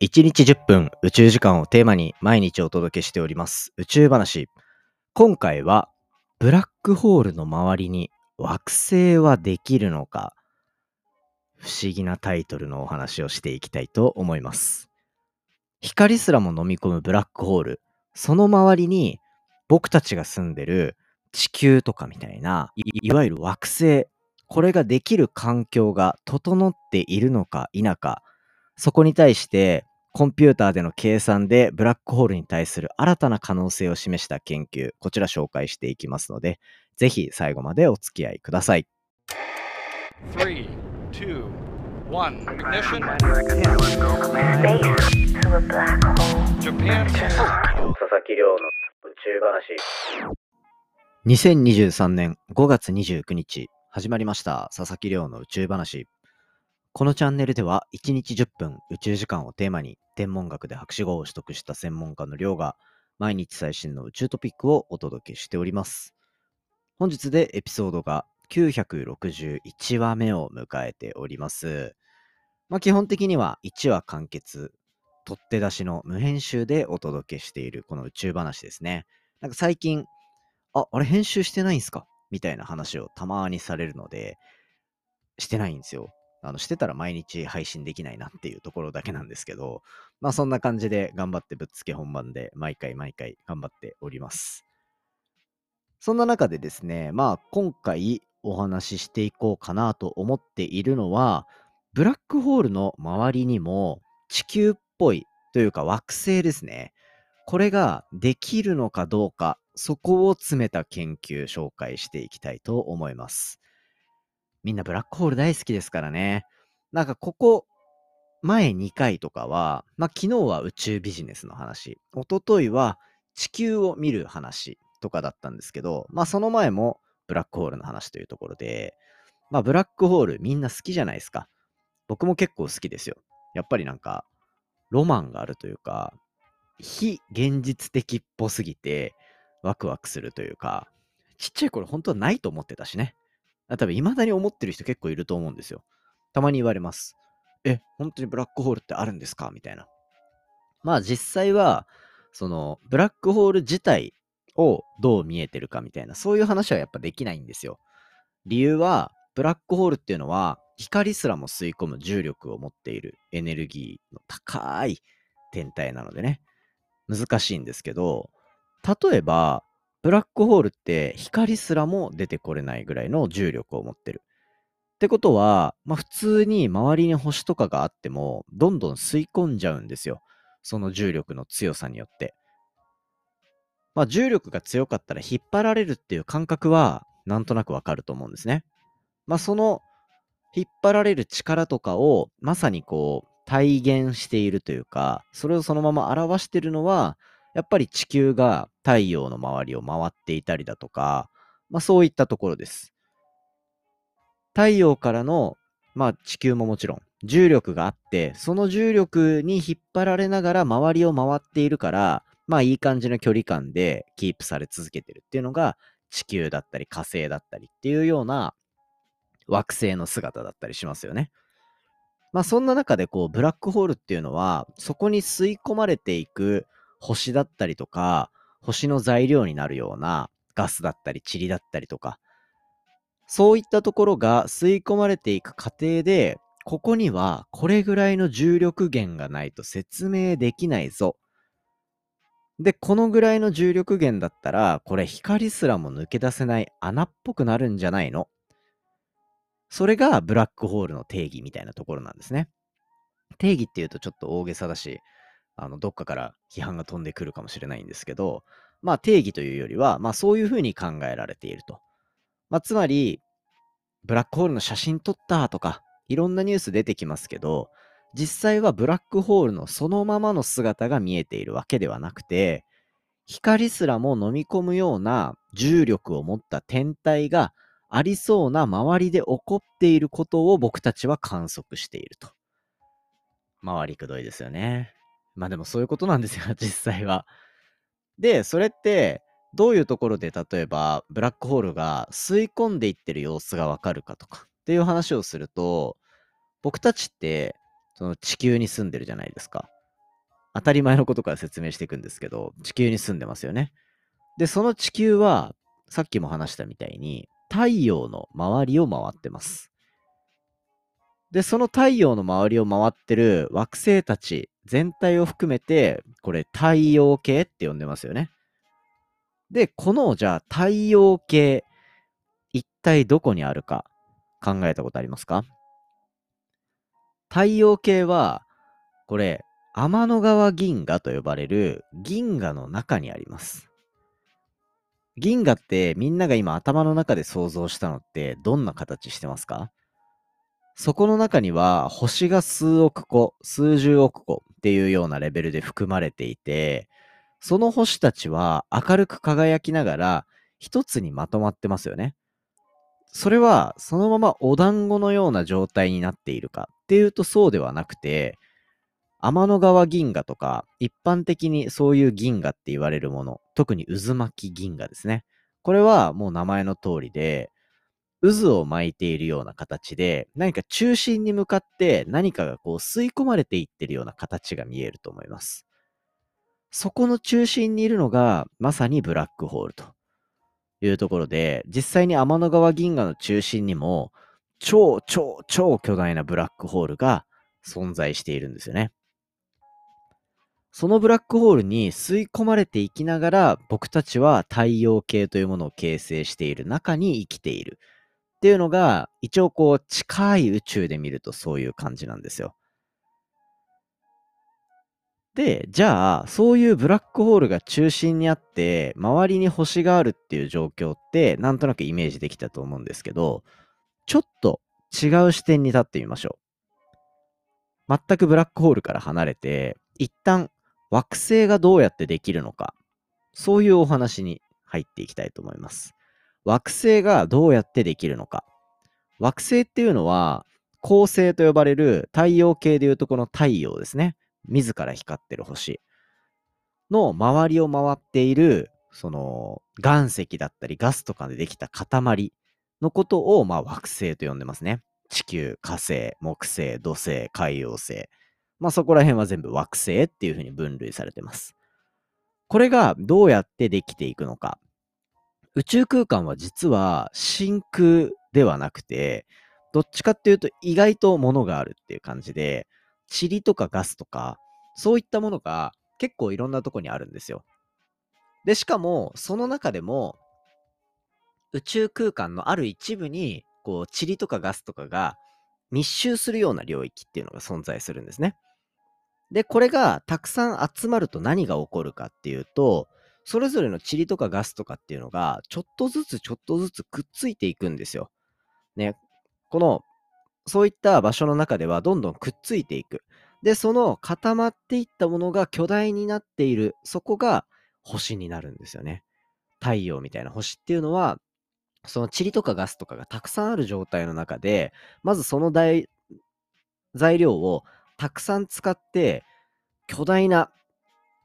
1日10分宇宙時間をテーマに毎日お届けしております宇宙話。今回はブラックホールの周りに惑星はできるのか不思議なタイトルのお話をしていきたいと思います。光すらも飲み込むブラックホール。その周りに僕たちが住んでる地球とかみたいないいわゆる惑星。これができる環境が整っているのか否か。そこに対してコンピューターでの計算でブラックホールに対する新たな可能性を示した研究、こちら紹介していきますので、ぜひ最後までお付き合いください。Three, two, one. Ignition. Space to a black hole. Japan. 佐々木亮の宇宙話。2023年5月29日、始まりました佐々木亮の宇宙話。このチャンネルでは1日10分宇宙時間をテーマに天文学で博士号を取得した専門家の亮が毎日最新の宇宙トピックをお届けしております。本日でエピソードが961話目を迎えております。まあ基本的には1話完結、取って出しの無編集でお届けしているこの宇宙話ですね。なんか最近、あ、あれ編集してないんすか？みたいな話をたまにされるので、してないんですよ。あの、してたら毎日配信できないなっていうところだけなんですけど、まあそんな感じで頑張ってぶっつけ本番で毎回毎回頑張っております。そんな中でですね、まあ今回お話ししていこうかなと思っているのは、ブラックホールの周りにも地球っぽいというか惑星ですね。これができるのかどうか、そこを詰めた研究紹介していきたいと思います。みんなブラックホール大好きですからね。なんかここ、前2回とかは、まあ昨日は宇宙ビジネスの話、一昨日は地球を見る話とかだったんですけど、まあその前もブラックホールの話というところで、まあブラックホールみんな好きじゃないですか。僕も結構好きですよ。やっぱりなんか、ロマンがあるというか、非現実的っぽすぎて、ワクワクするというか、ちっちゃい頃本当はないと思ってたしね。あ多分未だに思ってる人結構いると思うんですよ。たまに言われます。え、本当にブラックホールってあるんですか？みたいな。まあ実際は、その、ブラックホール自体をどう見えてるかみたいな、そういう話はやっぱできないんですよ。理由は、ブラックホールっていうのは、光すらも吸い込む重力を持っているエネルギーの高い天体なのでね、難しいんですけど、例えば、ブラックホールって光すらも出てこれないぐらいの重力を持ってる。ってことは、まあ普通に周りに星とかがあっても、どんどん吸い込んじゃうんですよ。その重力の強さによって。まあ重力が強かったら引っ張られるっていう感覚は、なんとなくわかると思うんですね。まあその引っ張られる力とかをまさにこう体現しているというか、それをそのまま表しているのは、やっぱり地球が太陽の周りを回っていたりだとか、まあそういったところです。太陽からの、まあ地球ももちろん重力があって、その重力に引っ張られながら周りを回っているから、まあいい感じの距離感でキープされ続けてるっていうのが地球だったり火星だったりっていうような惑星の姿だったりしますよね。まあそんな中でこうブラックホールっていうのはそこに吸い込まれていく星だったりとか星の材料になるようなガスだったり塵だったりとかそういったところが吸い込まれていく過程でここにはこれぐらいの重力源がないと説明できないぞ。で、このぐらいの重力源だったらこれ光すらも抜け出せない穴っぽくなるんじゃないの？それがブラックホールの定義みたいなところなんですね。定義っていうとちょっと大げさだし、あの、どっかから批判が飛んでくるかもしれないんですけど、まあ定義というよりは、まあそういうふうに考えられていると。まあつまり、ブラックホールの写真撮ったとか、いろんなニュース出てきますけど、実際はブラックホールのそのままの姿が見えているわけではなくて、光すらも飲み込むような重力を持った天体がありそうな周りで起こっていることを僕たちは観測していると。回りくどいですよね。まあでもそういうことなんですよ、実際は。で、それって、どういうところで例えばブラックホールが吸い込んでいってる様子がわかるかとかっていう話をすると、僕たちってその地球に住んでるじゃないですか。当たり前のことから説明していくんですけど、地球に住んでますよね。で、その地球は、さっきも話したみたいに、太陽の周りを回ってます。で、その太陽の周りを回ってる惑星たち全体を含めて、これ太陽系って呼んでますよね。で、この、じゃあ太陽系、一体どこにあるか考えたことありますか？太陽系は、これ、天の川銀河と呼ばれる銀河の中にあります。銀河ってみんなが今頭の中で想像したのってどんな形してますか？そこの中には星が数億個、数十億個っていうようなレベルで含まれていて、その星たちは明るく輝きながら一つにまとまってますよね。それはそのままお団子のような状態になっているかっていうとそうではなくて、天の川銀河とか一般的にそういう銀河って言われるもの、特に渦巻き銀河ですね。これはもう名前の通りで、渦を巻いているような形で、何か中心に向かって何かがこう吸い込まれていってるような形が見えると思います。そこの中心にいるのがまさにブラックホールというところで、実際に天の川銀河の中心にも超超超巨大なブラックホールが存在しているんですよね。そのブラックホールに吸い込まれていきながら僕たちは太陽系というものを形成している中に生きているっていうのが一応こう近い宇宙で見るとそういう感じなんですよ。で、じゃあそういうブラックホールが中心にあって周りに星があるっていう状況ってなんとなくイメージできたと思うんですけどちょっと違う視点に立ってみましょう。全くブラックホールから離れて一旦惑星がどうやってできるのか、そういうお話に入っていきたいと思います。惑星がどうやってできるのか。惑星っていうのは、恒星と呼ばれる太陽系でいうとこの太陽ですね。自ら光ってる星の周りを回っている、その岩石だったりガスとかでできた塊のことを、まあ、惑星と呼んでますね。地球、火星、木星、土星、海洋星。まあそこら辺は全部惑星っていうふうに分類されてます。これがどうやってできていくのか。宇宙空間は実は真空ではなくて、どっちかっていうと意外と物があるっていう感じで、塵とかガスとか、そういったものが結構いろんなとこにあるんですよ。で、しかもその中でも宇宙空間のある一部に、こう、塵とかガスとかが密集するような領域っていうのが存在するんですね。で、これがたくさん集まると何が起こるかっていうと、それぞれの塵とかガスとかっていうのが、ちょっとずつちょっとずつくっついていくんですよ。ね。この、そういった場所の中ではどんどんくっついていく。で、その固まっていったものが巨大になっている、そこが星になるんですよね。太陽みたいな星っていうのは、その塵とかガスとかがたくさんある状態の中で、まずその材料をたくさん使って、巨大な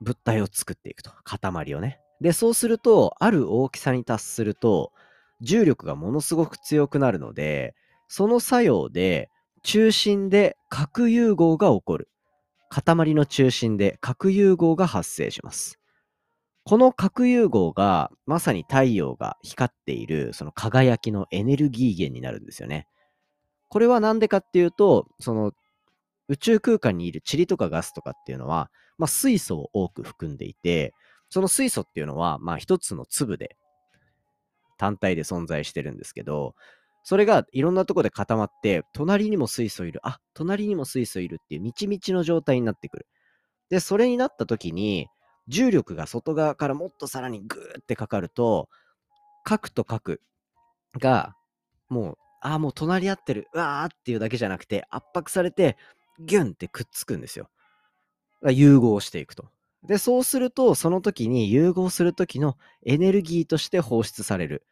物体を作っていくと。塊をね。で、そうすると、ある大きさに達すると、重力がものすごく強くなるので、その作用で、中心で核融合が起こる。塊の中心で核融合が発生します。この核融合が、まさに太陽が光っている、その輝きのエネルギー源になるんですよね。これは何でかっていうと、その宇宙空間にいる塵とかガスとかっていうのは、まあ、水素を多く含んでいて、その水素っていうのは、まあ、一つの粒で、単体で存在してるんですけど、それがいろんなとこで固まって、隣にも水素いる、あ、隣にも水素いるっていうみちみちの状態になってくる。で、それになった時に、重力が外側からもっとさらにグーってかかると、核と核が、もう、ああ、もう隣り合ってる、うわーっていうだけじゃなくて、圧迫されて、ギュンってくっつくんですよ。だから融合していくと。で、そうすると、その時に融合する時のエネルギーとして放出される。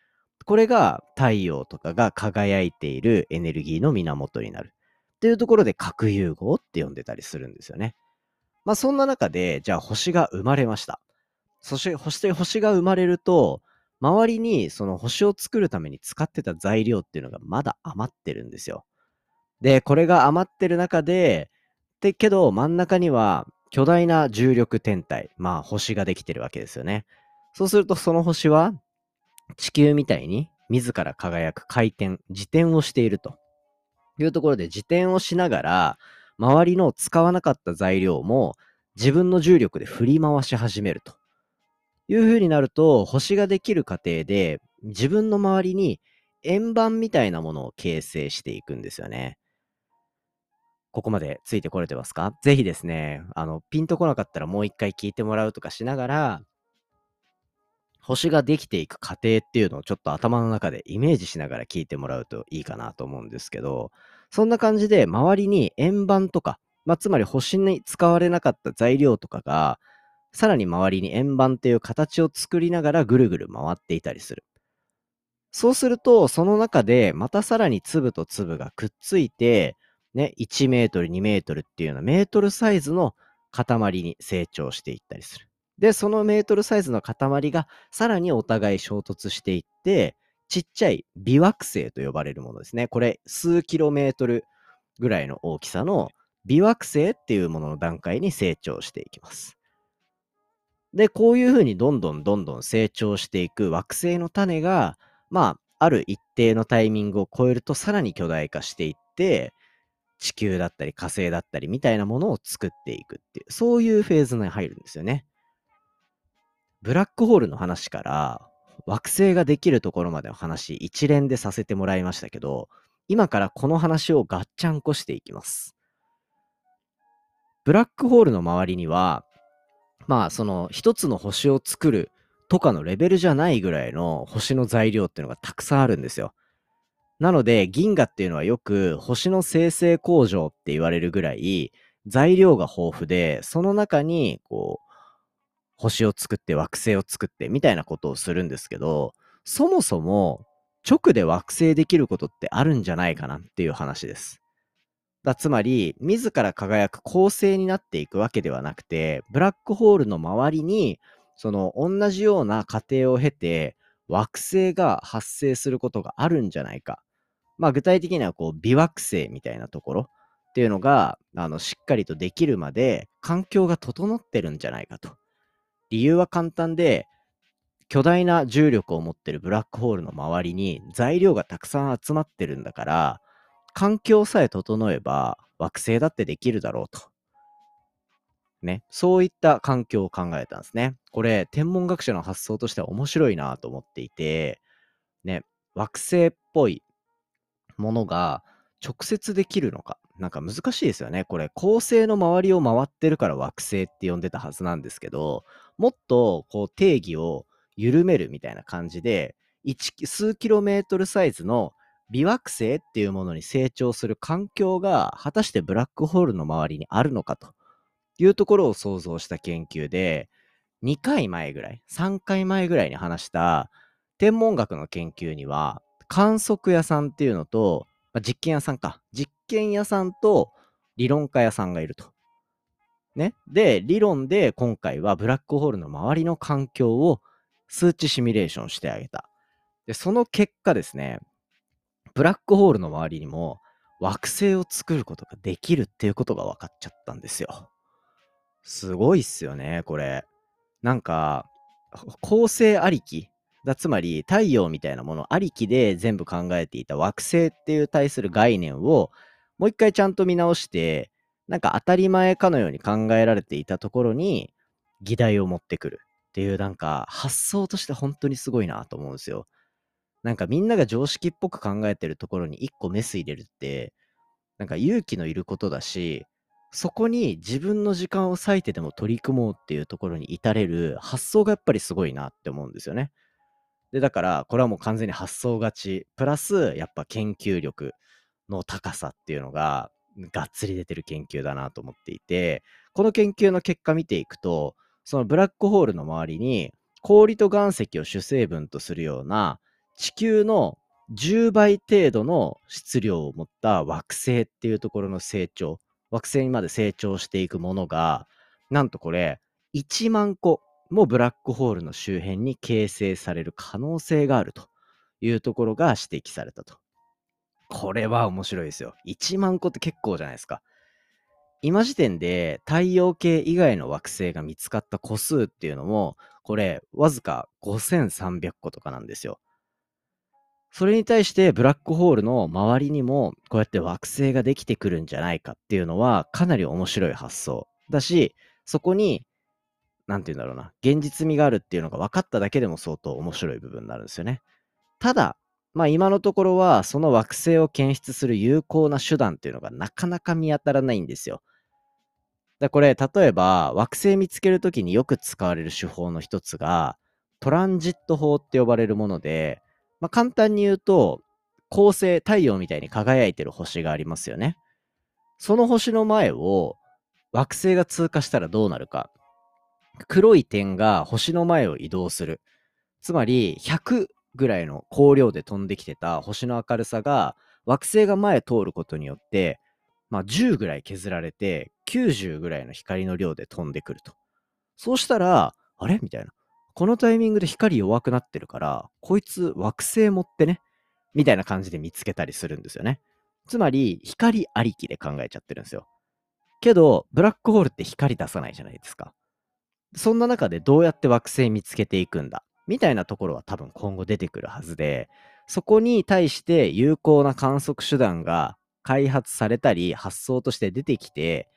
これが太陽とかが輝いているエネルギーの源になる。っていうところで核融合って呼んでたりするんですよね。まあそんな中で、じゃあ星が生まれました。そして星星が生まれると、周りにその星を作るために使ってた材料っていうのがまだ余ってるんですよ。で、これが余ってる中で、で、けど真ん中には巨大な重力天体、まあ星ができてるわけですよね。そうするとその星は地球みたいに自ら輝く回転、自転をしているというところで自転をしながら周りの使わなかった材料も自分の重力で振り回し始めるという風になると星ができる過程で自分の周りに円盤みたいなものを形成していくんですよね。ここまでついてこれてますか？ぜひですね、あの、ピンとこなかったらもう一回聞いてもらうとかしながら、星ができていく過程っていうのをちょっと頭の中でイメージしながら聞いてもらうといいかなと思うんですけど、そんな感じで周りに円盤とか、まあ、つまり星に使われなかった材料とかが、さらに周りに円盤っていう形を作りながらぐるぐる回っていたりする。そうすると、その中でまたさらに粒と粒がくっついて、ね、1メートル、2メートルっていうようなメートルサイズの塊に成長していったりする。で、そのメートルサイズの塊がさらにお互い衝突していって、ちっちゃい微惑星と呼ばれるものですね。これ、数キロメートルぐらいの大きさの微惑星っていうものの段階に成長していきます。で、こういうふうにどんどんどんどん成長していく惑星の種が、まあ、ある一定のタイミングを超えるとさらに巨大化していって、地球だったり火星だったりみたいなものを作っていくっていう、そういうフェーズに入るんですよね。ブラックホールの話から惑星ができるところまでの話一連でさせてもらいましたけど、今からこの話をガッチャンコしていきます。ブラックホールの周りには、まあその一つの星を作るとかのレベルじゃないぐらいの星の材料っていうのがたくさんあるんですよ。なので、銀河っていうのはよく星の生成工場って言われるぐらい、材料が豊富で、その中に、こう、星を作って惑星を作ってみたいなことをするんですけど、そもそも直で惑星できることってあるんじゃないかなっていう話です。だつまり、自ら輝く恒星になっていくわけではなくて、ブラックホールの周りに、その同じような過程を経て、惑星が発生することがあるんじゃないか。まあ具体的にはこう微惑星みたいなところっていうのがあのしっかりとできるまで環境が整ってるんじゃないかと。理由は簡単で巨大な重力を持ってるブラックホールの周りに材料がたくさん集まってるんだから環境さえ整えば惑星だってできるだろうと。ね。そういった環境を考えたんですね。これ、天文学者の発想としては面白いなと思っていて、ね、惑星っぽいものが直接できるのか。なんか難しいですよね。これ、恒星の周りを回ってるから惑星って呼んでたはずなんですけど、もっとこう定義を緩めるみたいな感じで、数キロメートルサイズの微惑星っていうものに成長する環境が果たしてブラックホールの周りにあるのかというところを想像した研究で、2回前ぐらい、3回前ぐらいに話した天文学の研究には、観測屋さんっていうのと、まあ、実験屋さんか。実験屋さんと理論家屋さんがいると。ね。で、理論で今回はブラックホールの周りの環境を数値シミュレーションしてあげた。で、その結果ですね、ブラックホールの周りにも惑星を作ることができるっていうことが分かっちゃったんですよ。すごいっすよね、これ。なんか、構成ありきだつまり太陽みたいなものありきで全部考えていた惑星っていう対する概念をもう一回ちゃんと見直してなんか当たり前かのように考えられていたところに議題を持ってくるっていうなんか発想として本当にすごいなと思うんですよ。なんかみんなが常識っぽく考えてるところに一個メス入れるってなんか勇気のいることだしそこに自分の時間を割いてでも取り組もうっていうところに至れる発想がやっぱりすごいなって思うんですよね。で、だから、これはもう完全に発想勝ち、プラス、やっぱ研究力の高さっていうのが、がっつり出てる研究だなと思っていて、この研究の結果見ていくと、そのブラックホールの周りに、氷と岩石を主成分とするような、地球の10倍程度の質量を持った惑星っていうところの成長、惑星にまで成長していくものが、なんとこれ、1万個もブラックホールの周辺に形成される可能性があるというところが指摘されたと。これは面白いですよ。1万個って結構じゃないですか。今時点で太陽系以外の惑星が見つかった個数っていうのも、これ、わずか5300個とかなんですよ。それに対してブラックホールの周りにもこうやって惑星ができてくるんじゃないかっていうのはかなり面白い発想だし、そこに、なんて言うんだろうな、現実味があるっていうのが分かっただけでも相当面白い部分になるんですよね。ただ、まあ今のところはその惑星を検出する有効な手段っていうのがなかなか見当たらないんですよ。だこれ、例えば惑星見つけるときによく使われる手法の一つが、トランジット法って呼ばれるもので、まあ、簡単に言うと、恒星、太陽みたいに輝いてる星がありますよね。その星の前を惑星が通過したらどうなるか。黒い点が星の前を移動する。つまり、100ぐらいの光量で飛んできてた星の明るさが、惑星が前通ることによって、まあ、10ぐらい削られて、90ぐらいの光の量で飛んでくると。そうしたら、あれ？みたいな。このタイミングで光弱くなってるから、こいつ惑星持ってね、みたいな感じで見つけたりするんですよね。つまり、光ありきで考えちゃってるんですよ。けど、ブラックホールって光出さないじゃないですか。そんな中でどうやって惑星見つけていくんだ？みたいなところは多分今後出てくるはずで、そこに対して有効な観測手段が開発されたり発想として出てきて、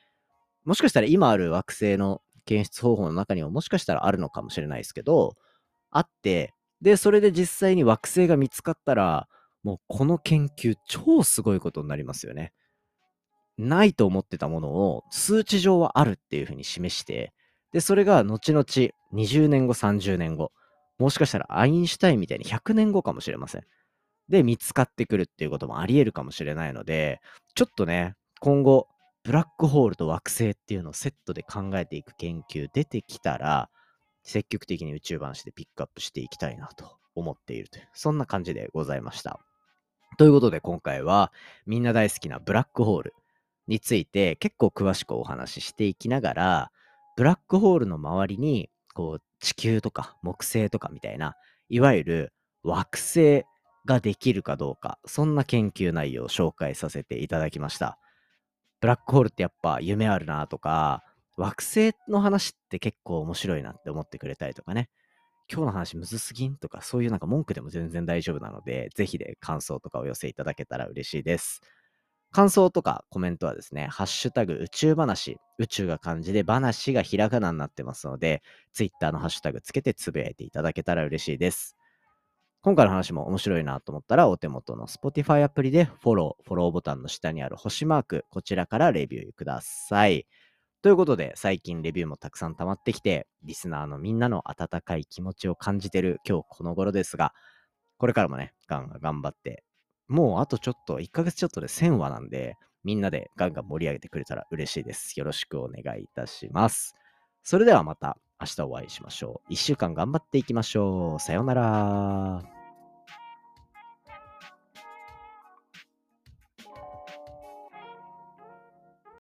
もしかしたら今ある惑星の検出方法の中にはもしかしたらあるのかもしれないですけど、あって、で、それで実際に惑星が見つかったら、もうこの研究超すごいことになりますよね。ないと思ってたものを数値上はあるっていうふうに示して、で、それが後々20年後、30年後、もしかしたらアインシュタインみたいに100年後かもしれません。で、見つかってくるっていうこともあり得るかもしれないので、ちょっとね、今後、ブラックホールと惑星っていうのをセットで考えていく研究出てきたら、積極的に宇宙話でピックアップしていきたいなと思っているという、そんな感じでございました。ということで今回はみんな大好きなブラックホールについて結構詳しくお話ししていきながら、ブラックホールの周りにこう地球とか木星とかみたいな、いわゆる惑星ができるかどうか、そんな研究内容を紹介させていただきました。ブラックホールってやっぱ夢あるなとか、惑星の話って結構面白いなって思ってくれたりとかね。今日の話むずすぎんとか、そういうなんか文句でも全然大丈夫なので、ぜひで感想とかお寄せいただけたら嬉しいです。感想とかコメントはですね、ハッシュタグ宇宙話、宇宙が漢字で話がひらがなになってますので、ツイッターのハッシュタグつけてつぶやいていただけたら嬉しいです。今回の話も面白いなと思ったら、お手元の Spotify アプリでフォロー、フォローボタンの下にある星マーク、こちらからレビューください。ということで、最近レビューもたくさん溜まってきて、リスナーのみんなの温かい気持ちを感じてる今日この頃ですが、これからもね、ガンガン頑張って、もうあとちょっと、1ヶ月ちょっとで1000話なんで、みんなでガンガン盛り上げてくれたら嬉しいです。よろしくお願いいたします。それではまた明日お会いしましょう。1週間頑張っていきましょう。さようなら。